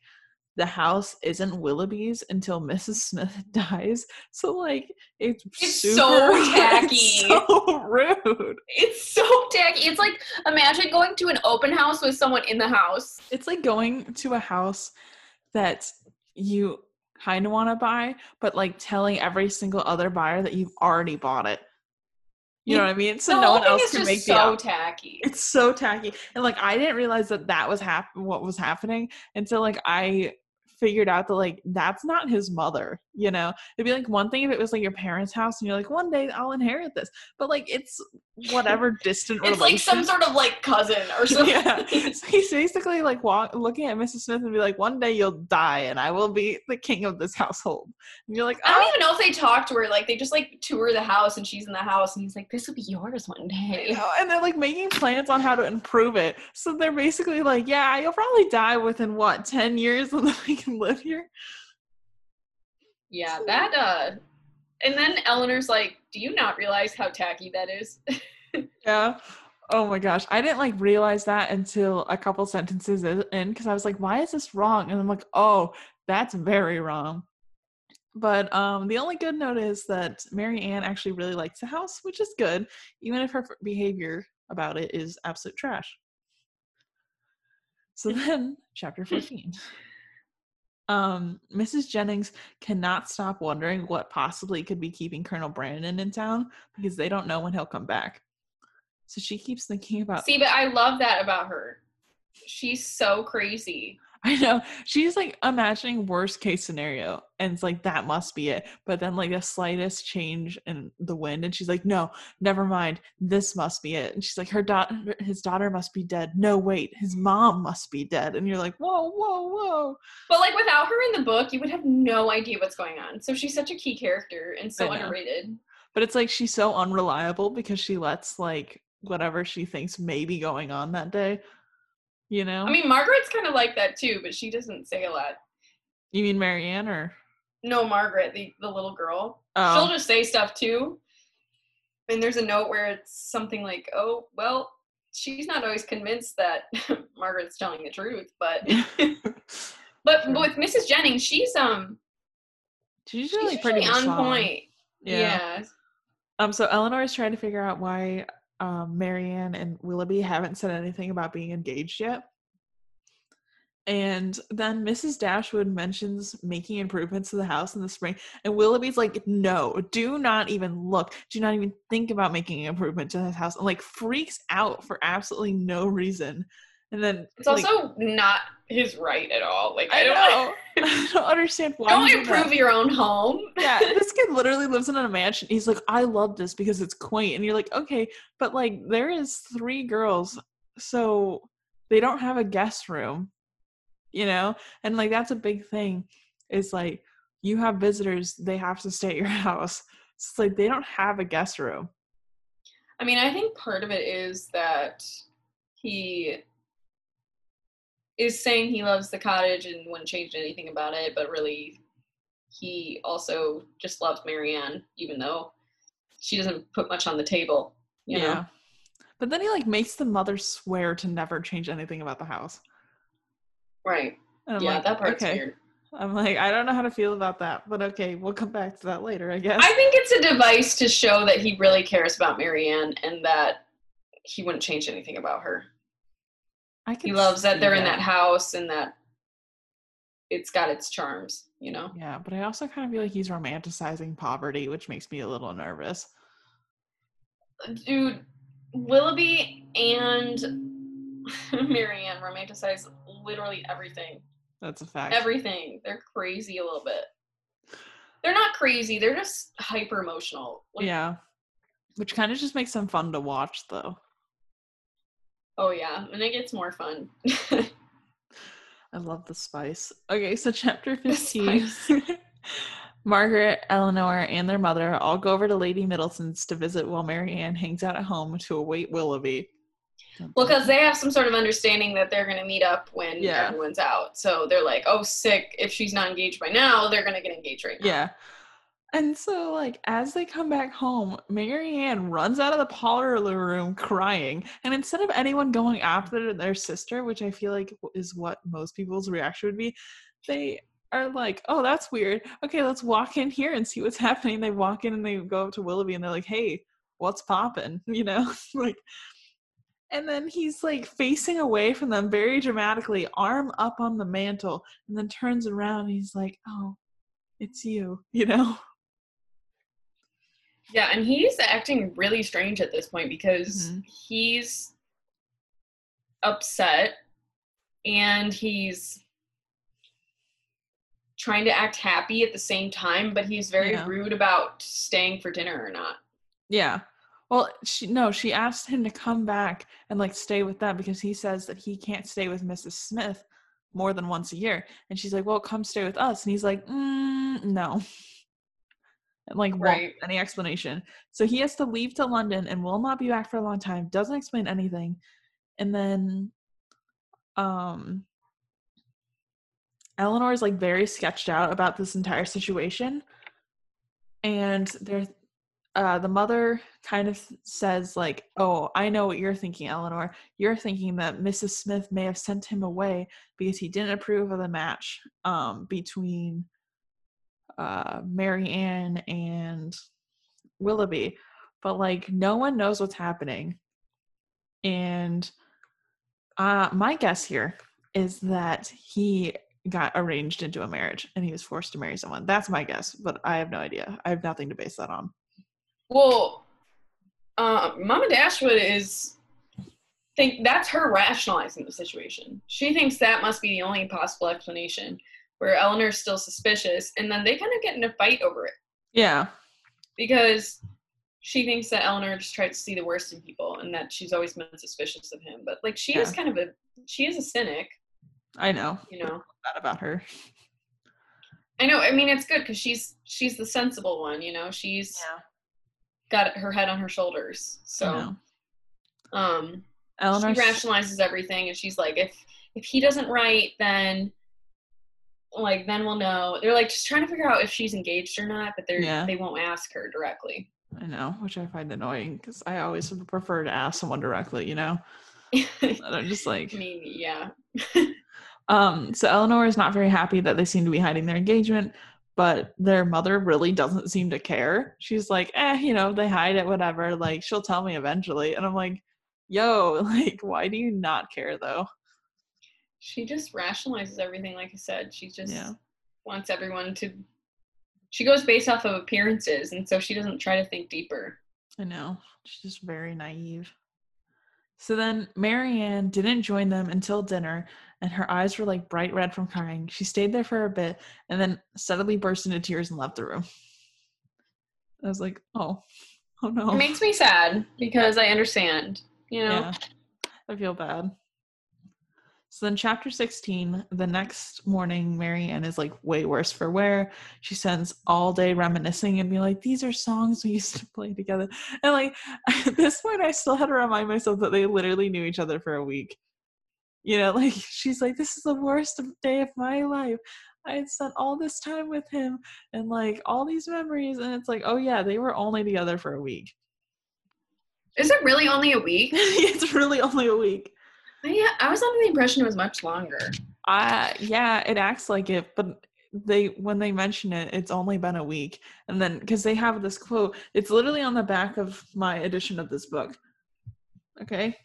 the house isn't Willoughby's until Mrs. Smith dies. So like it's It's super, so it's tacky. so rude. it's so tacky. It's like imagine going to an open house with someone in the house. It's like going to a house that you kind of want to buy, but like telling every single other buyer that you've already bought it. You know what I mean? So no one else can make so the so tacky. it's so tacky and like i didn't realize that that was hap- what was happening until like i figured out that like that's not his mother you know it'd be like one thing if it was like your parents house and you're like one day i'll inherit this but like it's whatever distant It's like some sort of like cousin or something. yeah so he's basically like walk, looking at mrs smith and be like one day you'll die and i will be the king of this household and you're like I oh don't even know if they talk to her. Like they just like tour the house and she's in the house and he's like, "This will be yours one day." you know, and they're like making plans on how to improve it. So they're basically like, yeah, you'll probably die within what, 10 years and then we can live here? Yeah, that. uh And then Elinor's like, "Do you not realize how tacky that is?" Yeah. Oh my gosh. I didn't like realize that until a couple sentences in because I was like, why is this wrong? And I'm like, oh, that's very wrong. But um, the only good note is that Marianne actually really likes the house, which is good, even if her behavior about it is absolute trash. So then, chapter 14. Um, Mrs. Jennings cannot stop wondering what possibly could be keeping Colonel Brandon in town because they don't know when he'll come back. So she keeps thinking about See, but I love that about her. She's so crazy. I know. She's like imagining worst case scenario and it's like that must be it. But then like the slightest change in the wind and she's like, No, never mind. This must be it. And she's like, her daughter his daughter must be dead. No, wait, his mom must be dead. And you're like, Whoa, whoa, whoa. But like without her in the book, you would have no idea what's going on. So she's such a key character and so underrated. But it's like she's so unreliable because she lets like whatever she thinks may be going on that day. You know? I mean, Margaret's kind of like that too, but she doesn't say a lot. you mean Marianne or No, Margaret, the, the little girl. Oh. She'll just say stuff too. And there's a note where it's something like, oh, well, she's not always convinced that Margaret's telling the truth, but but Sure. with Mrs. Jennings, she's um she's she's usually usually pretty on point. Yeah. Um, so Elinor is trying to figure out why um, Marianne and Willoughby haven't said anything about being engaged yet. And then Mrs. Dashwood mentions making improvements to the house in the spring, and Willoughby's like, "No, do not even look. Do not even think about making an improvement to this house." And like freaks out for absolutely no reason. And then It's like, also not his right at all. Like I, I don't know. I don't understand why. Don't he did that. improve your own home. yeah, this kid literally lives in a mansion. He's like, I love this because it's quaint. And you're like, okay, but like there is three girls, so they don't have a guest room, you know? And like that's a big thing. Is like you have visitors, they have to stay at your house. It's like they don't have a guest room. I mean, I think part of it is that he is saying he loves the cottage and wouldn't change anything about it, but really he also just loves Marianne, even though she doesn't put much on the table. You know? But then he like makes the mother swear to never change anything about the house. Right. Yeah, like, that part's okay. weird. I'm like, I don't know how to feel about that, but okay, we'll come back to that later, I guess. I think it's a device to show that he really cares about Marianne and that he wouldn't change anything about her. I He loves that they're in that house and that it's got its charms, you know? Yeah, but I also kind of feel like he's romanticizing poverty, which makes me a little nervous. Uh, dude, Willoughby and Marianne romanticize literally everything. That's a fact. Everything. They're crazy a little bit. They're not crazy, they're just hyper emotional. yeah. Which kind of just makes them fun to watch, though. Oh, yeah. And it gets more fun. I love the spice. Okay, so chapter 15. Margaret, Elinor, and their mother all go over to Lady Middleton's to visit while Marianne hangs out at home to await Willoughby. Well, because they have some sort of understanding that they're going to meet up when Yeah. everyone's out. So they're like, oh, sick. If she's not engaged by now, they're going to get engaged right now. Yeah. And so, like, as they come back home, Marianne runs out of the parlor room crying. And instead of anyone going after their sister, which I feel like is what most people's reaction would be, they are like, oh, that's weird. Okay, let's walk in here and see what's happening. They walk in and they go up to Willoughby and they're like, hey, what's poppin'? You know? like, and then he's like facing away from them very dramatically, arm up on the mantle, and then turns around he's like, oh, it's you, you know? Yeah, and he's acting really strange at this point because Mhm. he's upset and he's trying to act happy at the same time, but he's very Yeah. rude about staying for dinner or not. Yeah. Well, she no, she asked him to come back and like stay with them because he says that he can't stay with Mrs. Smith more than once a year. And she's like, "Well, come stay with us." And he's like, mm, "No." Like, Right. any explanation. So he has to leave to London and will not be back for a long time. Doesn't explain anything. And then, um, Elinor is like very sketched out about this entire situation. And there, uh, the mother kind of says like, "Oh, I know what you're thinking, Elinor. You're thinking that Mrs. Smith may have sent him away because he didn't approve of the match um, between uh, Mary and Willoughby, but like no one knows what's happening. And uh, my guess here is that he got arranged into a marriage and he was forced to marry someone. That's my guess, but I have no idea. I have nothing to base that on. Well, uh, Mama Dashwood is think that's her rationalizing the situation. She thinks that must be the only possible explanation. Where Elinor's still suspicious, and then they kind of get in a fight over it Yeah. because she thinks that Elinor just tries to see the worst in people, and that she's always been suspicious of him. But like, she is kind of a she is a cynic, I know. you know. That about her. I know. I mean, it's good because she's she's the sensible one, you know. She's got her head on her shoulders, I so know. um. Elinor she rationalizes everything and she's like if if he doesn't write then like then we'll know they're like just trying to figure out if she's engaged or not but they're Yeah. they won't ask her directly I know, which I find annoying because I always prefer to ask someone directly, you know? I'm just like, i mean yeah Um, so Elinor is not very happy that they seem to be hiding their engagement, but their mother really doesn't seem to care. She's like, eh, you know, they hide it, whatever. Like, she'll tell me eventually. And I'm like, yo, like, why do you not care though? She just rationalizes everything like i said she just Yeah. wants everyone to she goes based off of appearances and so she doesn't try to think deeper I know. She's just very naive. So then Marianne didn't join them until dinner, and her eyes were like bright red from crying. She stayed there for a bit and then suddenly burst into tears and left the room. I was like, oh, oh no. it makes me sad because i understand you know Yeah, I feel bad. So then, chapter 16, the next morning, Marianne is like way worse for wear. She spends all day reminiscing and be like, These are songs we used to play together. And like, at this point, I still had to remind myself that they literally knew each other for a week. You know, like, she's like, This is the worst day of my life. I had spent all this time with him and like all these memories. And it's like, Oh, yeah, they were only together for a week. is it really only a week it's really only a week. Yeah i was under the impression it was much longer Uh yeah, it acts like it, but they when they mention it, it's only been a week. And then because they have this quote, it's literally on the back of my edition of this book. Okay.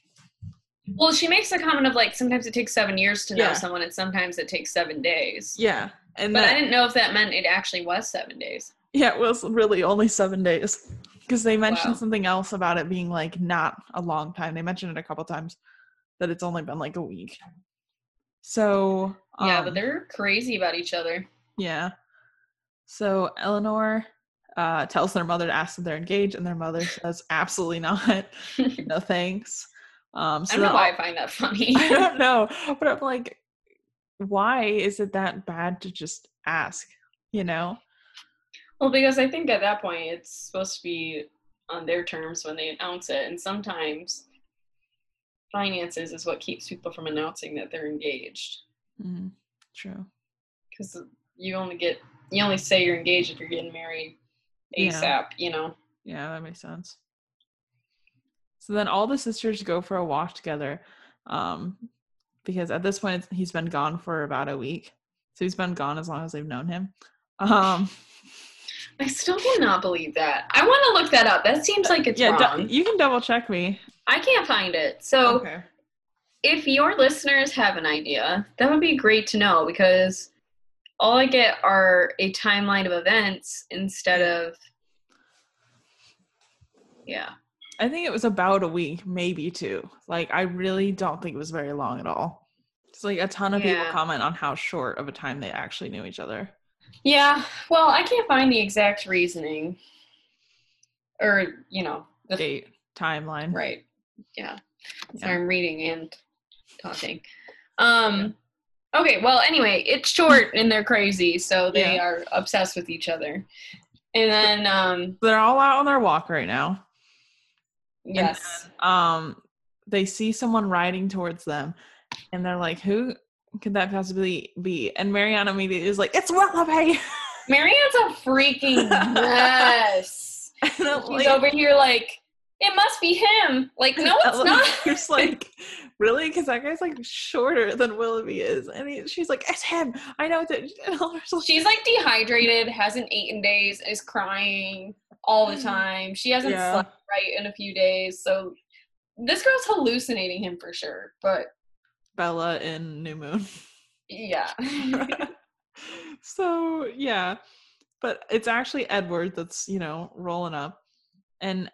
Well, she makes a comment of like sometimes it takes seven years to know Yeah. someone, and sometimes it takes seven days. Yeah. And But that, I didn't know if that meant it actually was seven days. yeah, it was really only seven days. Because they mentioned Wow. something else about it being like not a long time. They mentioned it a couple times that it's only been like a week. So yeah, um, but they're crazy about each other. Yeah. So Elinor uh, tells their mother to ask if they're engaged, and their mother says, "Absolutely not. no thanks." Um, I don't know why I find that funny. I don't know, but I'm like, why is it that bad to just ask? You know? well, because I think at that point it's supposed to be on their terms when they announce it, and sometimes finances is what keeps people from announcing that they're engaged. Mm-hmm. true. Because you only get you only say you're engaged if you're getting married Yeah. ASAP. You know. Yeah, that makes sense. So then all the sisters go for a walk together, um, because at this point he's been gone for about a week. So he's been gone as long as they've known him. Um, I still cannot believe that. I want to look that up. That seems like it's yeah, wrong. you can double check me. I can't find it. So if your listeners have an idea, that would be great to know because all I get are a timeline of events instead of yeah. I think it was about a week, maybe two. Like, I really don't think it was very long at all. It's like a ton of people comment on how short of a time they actually knew each other. Yeah, well, I can't find the exact reasoning. Or, you know, the Date timeline. right. Yeah. So I'm reading and talking. Um okay, well anyway, it's short and they're crazy, so they Yeah. are obsessed with each other. And then um They're all out on their walk right now. yes. Um, they see someone riding towards them, and they're like, "Who could that possibly be?" And Mariana immediately is like, "It's Willoughby." Marianne's a freaking mess. She's like, over here like, it must be him. Like, no, it's Ellen- oh, not. Just like, really? Because that guy's like shorter than Willoughby is, and he, she's like, "It's him." I know that. She's like dehydrated, hasn't eaten days, is crying all the mm-hmm. time. She hasn't Yeah. slept right in a few days. So this girl's hallucinating him for sure. But Bella in New Moon. yeah. so yeah but it's actually edward that's you know rolling up and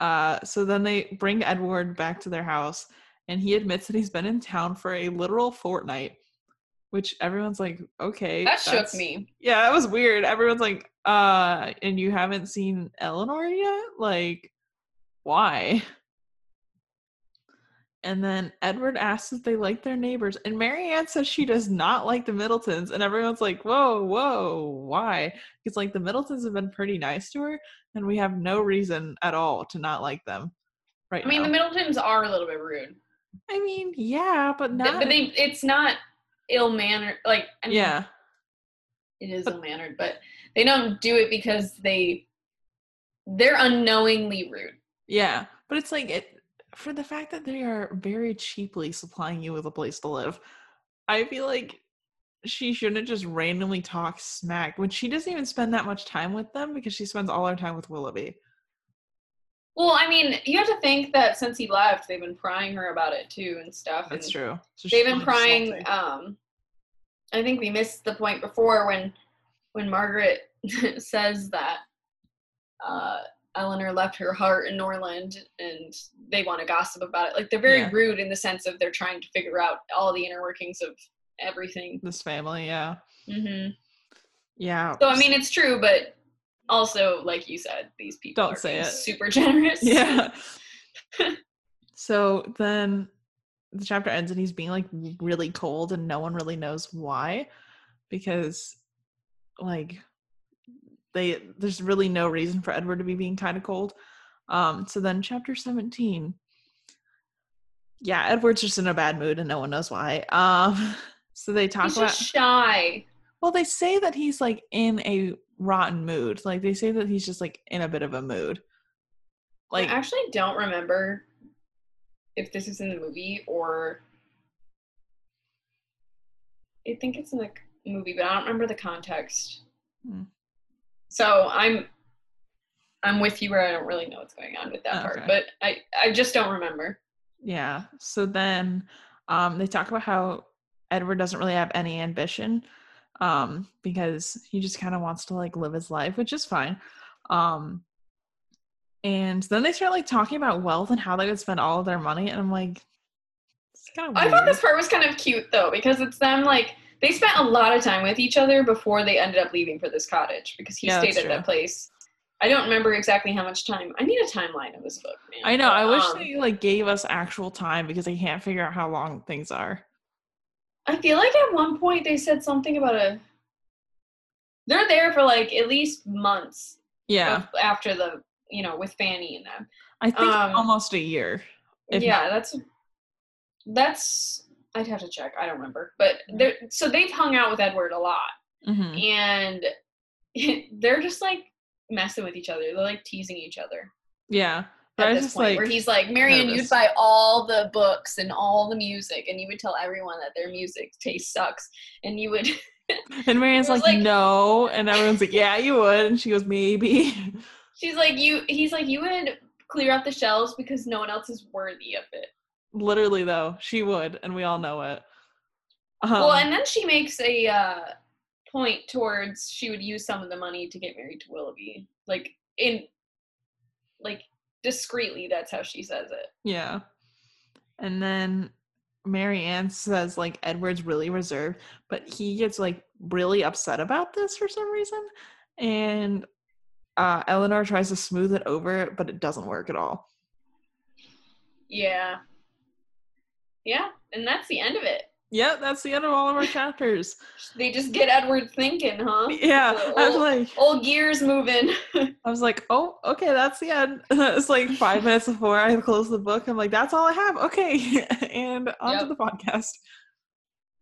uh so then they bring edward back to their house and he admits that he's been in town for a literal fortnight which everyone's like okay that shook me. yeah that was weird. Everyone's like uh and you haven't seen elinor yet? Like why and then Edward asks if they like their neighbors, and Marianne says she does not like the Middletons, and everyone's like, "Whoa, whoa, why?" Because like the Middletons have been pretty nice to her, and we have no reason at all to not like them right I mean, now. the Middletons are a little bit rude. I mean, yeah, but not. But they it's not ill mannered like I mean, yeah, it is ill mannered, but they don't do it because they they're unknowingly rude. yeah, but it's like it for the fact that they are very cheaply supplying you with a place to live. I feel like she shouldn't just randomly talk smack when she doesn't even spend that much time with them because she spends all her time with Willoughby. Well, I mean, you have to think that since he left, they've been prying her about it too and stuff. That's and true. So They've been prying. Um, I think we missed the point before when when Margaret says that uh, Elinor left her heart in Norland, and they want to gossip about it. Like they're very Yeah. rude in the sense of they're trying to figure out all the inner workings of everything. this family, yeah. hmm Yeah. So I mean, it's true, but also, like you said, these people Don't are say it. super generous. yeah. so then the chapter ends and he's being like really cold and no one really knows why because like they there's really no reason for Edward to be being kind of cold. Um so then chapter 17 yeah, Edward's just in a bad mood and no one knows why. Um so they talk he's about shy. well they say that he's like in a rotten mood. Like they say that he's just like in a bit of a mood. Like I actually don't remember if this is in the movie or I think it's in the movie, but I don't remember the context. Hmm. So I'm I'm with you where I don't really know what's going on with that part, but I I just don't remember. Yeah. So then um, they talk about how Edward doesn't really have any ambition um, because he just kind of wants to like live his life, which is fine. Um, and then they start like talking about wealth and how they would spend all of their money, and I'm like, it's kind of I thought this part was kind of cute though because it's them like they spent a lot of time with each other before they ended up leaving for this cottage because he stayed at true. that place. I don't remember exactly how much time. I need a timeline of this book, man. I know. I wish um, they like gave us actual time because I can't figure out how long things are. I feel like at one point they said something about a. They're there for like at least months Yeah, after the you know with Fanny and them. I think um, almost a year. yeah, not- that's that's. I'd have to check. I don't remember, but they're so they've hung out with Edward a lot, Mhm. and they're just like messing with each other. They're like teasing each other Yeah, but at this point, like, where he's like, "Marianne, you'd buy all the books and all the music, and you would tell everyone that their music taste sucks, and you would." and was like, like- no, and everyone's like, yeah, you would, and she goes, maybe. She's like, "You." He's like, "You would clear out the shelves because no one else is worthy of it." Literally, though, she would, and we all know it. Um, well, and then she makes a uh, point towards she would use some of the money to get married to Willoughby, like in, like discreetly. That's how she says it. yeah, and then Marianne says like Edward's really reserved, but he gets like really upset about this for some reason. And uh, Elinor tries to smooth it over, but it doesn't work at all. Yeah. Yeah, and that's the end of it. Yeah, that's the end of all of our chapters. They just get Edward thinking, huh? Yeah, The I was old- like, Old gears moving. I was like, oh, okay, that's the end. it's like five minutes before I close the book. I'm like, that's all I have. Okay, and on to the podcast.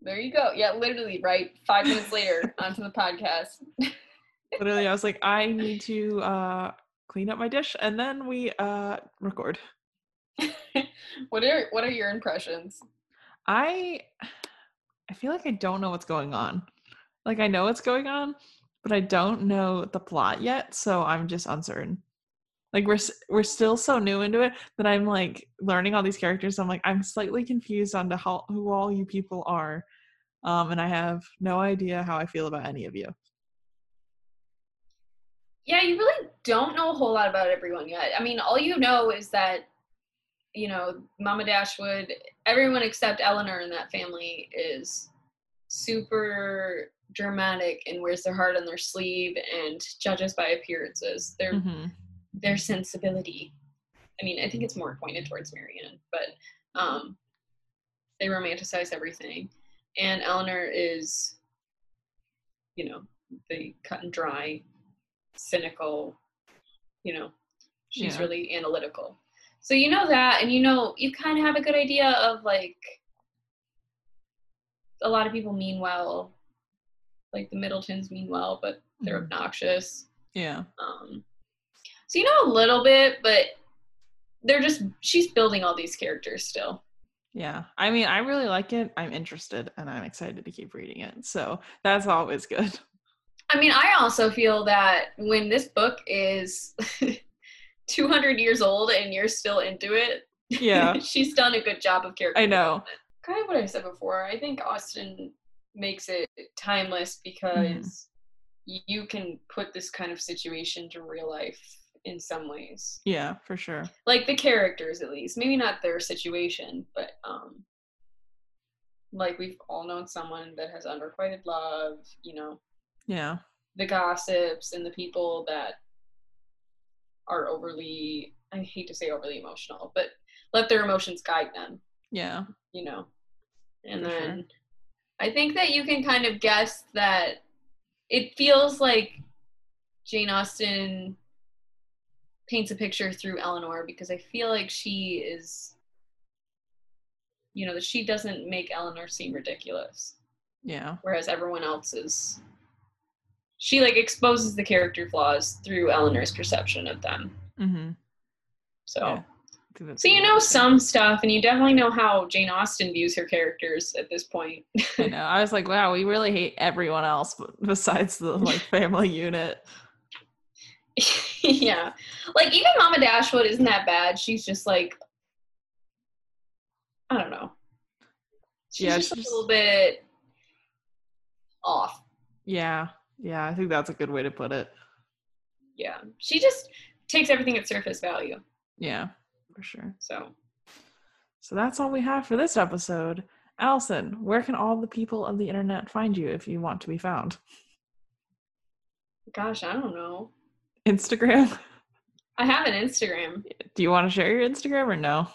there you go. Yeah, literally, right? Five minutes later, onto the podcast. Literally, I was like, I need to uh, clean up my dish, and then we uh, record. what are what are your impressions? I I feel like I don't know what's going on. Like I know what's going on, but I don't know the plot yet, so I'm just uncertain. Like we're we're still so new into it that I'm like learning all these characters. I'm like I'm slightly confused on to how who all you people are, um, and I have no idea how I feel about any of you. Yeah, you really don't know a whole lot about everyone yet. I mean, all you know is that, you know, Mama Dashwood, everyone except Elinor in that family is super dramatic and wears their heart on their sleeve and judges by appearances. Their Mhm. their sensibility. I mean, I think it's more pointed towards Marianne, but um, they romanticize everything. And Elinor is, you know, the cut and dry, cynical, you know, she's Yeah. really analytical. So you know that, and you know, you kind of have a good idea of like, a lot of people mean well, like the Middletons mean well, but they're Mhm. obnoxious. Yeah. Um, so you know a little bit, but they're just she's building all these characters still. Yeah. I mean, I really like it. I'm interested and I'm excited to keep reading it. So that's always good. I mean, I also feel that when this book is 200 years old and you're still into it, Yeah. she's done a good job of character. I know. Kind of what I said before. I think Austen makes it timeless because you can put this kind of situation to real life in some ways. Yeah, for sure. like the characters at least maybe not their situation but um like we've all known someone that has unrequited love you know Yeah. the gossips and the people that are overly i hate to say overly emotional but let their emotions guide them Yeah. you know and For sure. then i think that you can kind of guess that it feels like jane austen paints a picture through elinor because i feel like she is you know that she doesn't make elinor seem ridiculous Yeah. whereas everyone else is she like exposes the character flaws through elinor's perception of them Mm-hmm. so Yeah. I think that's so you know some stuff and you definitely know how jane austen views her characters at this point I know. I was like, wow, we really hate everyone else besides the like family unit. yeah. Like even Mama Dashwood isn't that bad. She's just like I don't know. She's Yeah, just she's- a little bit off. Yeah. Yeah. I think that's a good way to put it. Yeah. She just takes everything at surface value. Yeah, for sure. So So that's all we have for this episode. Allison, where can all the people of the internet find you if you want to be found? gosh, I don't know. Instagram? I have an Instagram. Do you want to share your Instagram or no?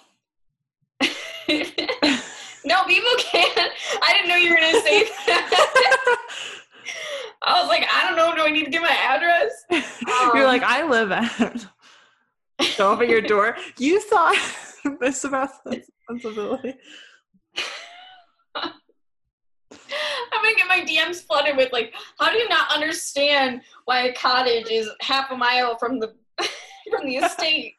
no, people can't. I didn't know you were gonna say that. I was like, I don't know. Do I need to give my address? You're Um, like, I live at. Show up at your door. You thought this about sensibility. I'm gonna get my DMs flooded with like, how do you not understand why a cottage is half a mile from the from the estate?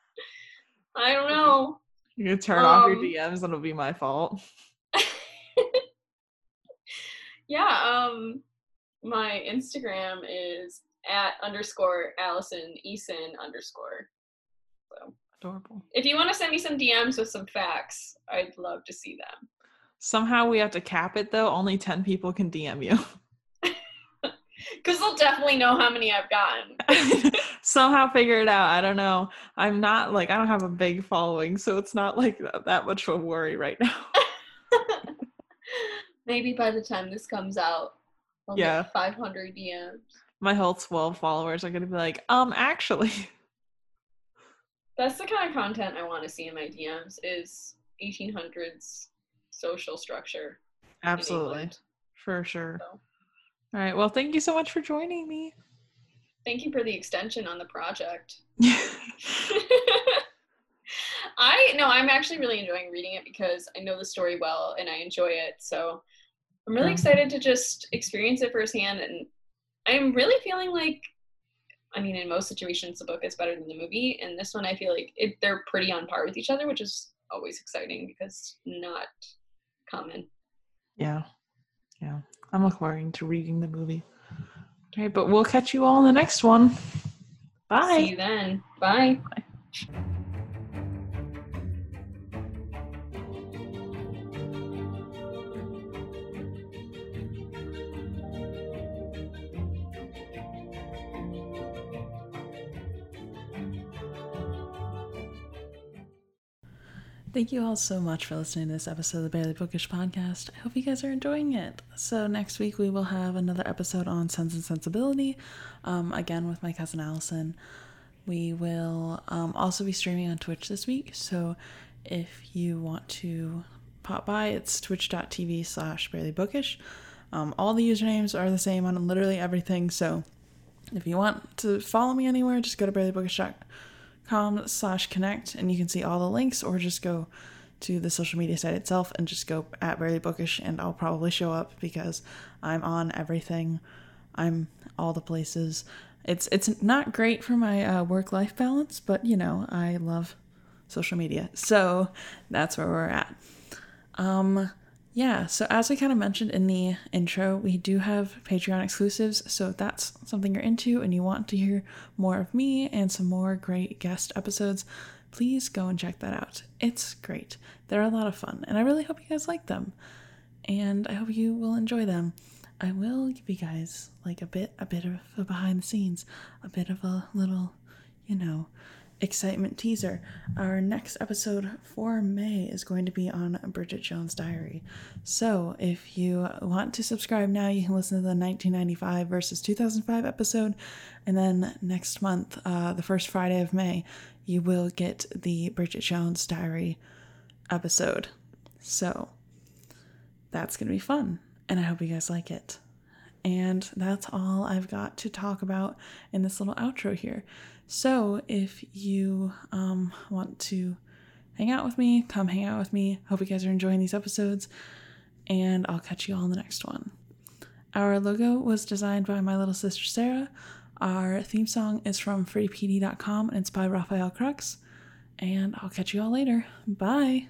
I don't know. You can turn off your Um, DMs and it'll be my fault. Yeah, um my Instagram is at underscore Allison Eason underscore. So Adorable. if you want to send me some DMs with some facts, I'd love to see them. Somehow we have to cap it though. Only 10 people can DM you. Because they'll definitely know how many I've gotten. Somehow figure it out. I don't know. I'm not like, I don't have a big following, so it's not like that, that much of a worry right now. Maybe by the time this comes out, I'll Yeah. get 500 DMs. My whole 12 followers are going to be like, um, actually. That's the kind of content I want to see in my DMs is 1800s social structure. Absolutely. For sure. So. All right. Well, thank you so much for joining me. Thank you for the extension on the project. I no, I'm actually really enjoying reading it because I know the story well and I enjoy it. So I'm really excited to just experience it firsthand. And I'm really feeling like, I mean, in most situations, the book is better than the movie. And this one, I feel like it, they're pretty on par with each other, which is always exciting because not common. yeah. Yeah. I'm looking forward to reading the movie. All right. But we'll catch you all in the next one. Bye. See you then. Bye. Bye. Thank you all so much for listening to this episode of the Barely Bookish podcast. I hope you guys are enjoying it. So, next week we will have another episode on Sense and Sensibility, um, again with my cousin Allison. We will um, also be streaming on Twitch this week. So, if you want to pop by, it's twitch.tv slash barely bookish. Um, all the usernames are the same on literally everything. So, if you want to follow me anywhere, just go to barelybookish.com com slash connect and you can see all the links or just go to the social media site itself and just go at barely bookish and i'll probably show up because i'm on everything. I'm all the places. It's it's not great for my uh, work life balance but you know i love social media. So that's where we're at. Um yeah, so as we kind of mentioned in the intro, we do have Patreon exclusives. So if that's something you're into and you want to hear more of me and some more great guest episodes, please go and check that out. It's great. They're a lot of fun, and I really hope you guys like them. And I hope you will enjoy them. I will give you guys like a bit a bit of a behind the scenes, a bit of a little, you know, excitement teaser. Our next episode for May is going to be on Bridget Jones' Diary. So, if you want to subscribe now, you can listen to the 1995 versus 2005 episode. And then next month, uh, the first Friday of May, you will get the Bridget Jones' Diary episode. So, that's going to be fun. And I hope you guys like it. And that's all I've got to talk about in this little outro here. So if you um, want to hang out with me, come hang out with me. Hope you guys are enjoying these episodes. And I'll catch you all in the next one. Our logo was designed by my little sister Sarah. Our theme song is from freepd.com and it's by Raphael Crux. And I'll catch you all later. Bye.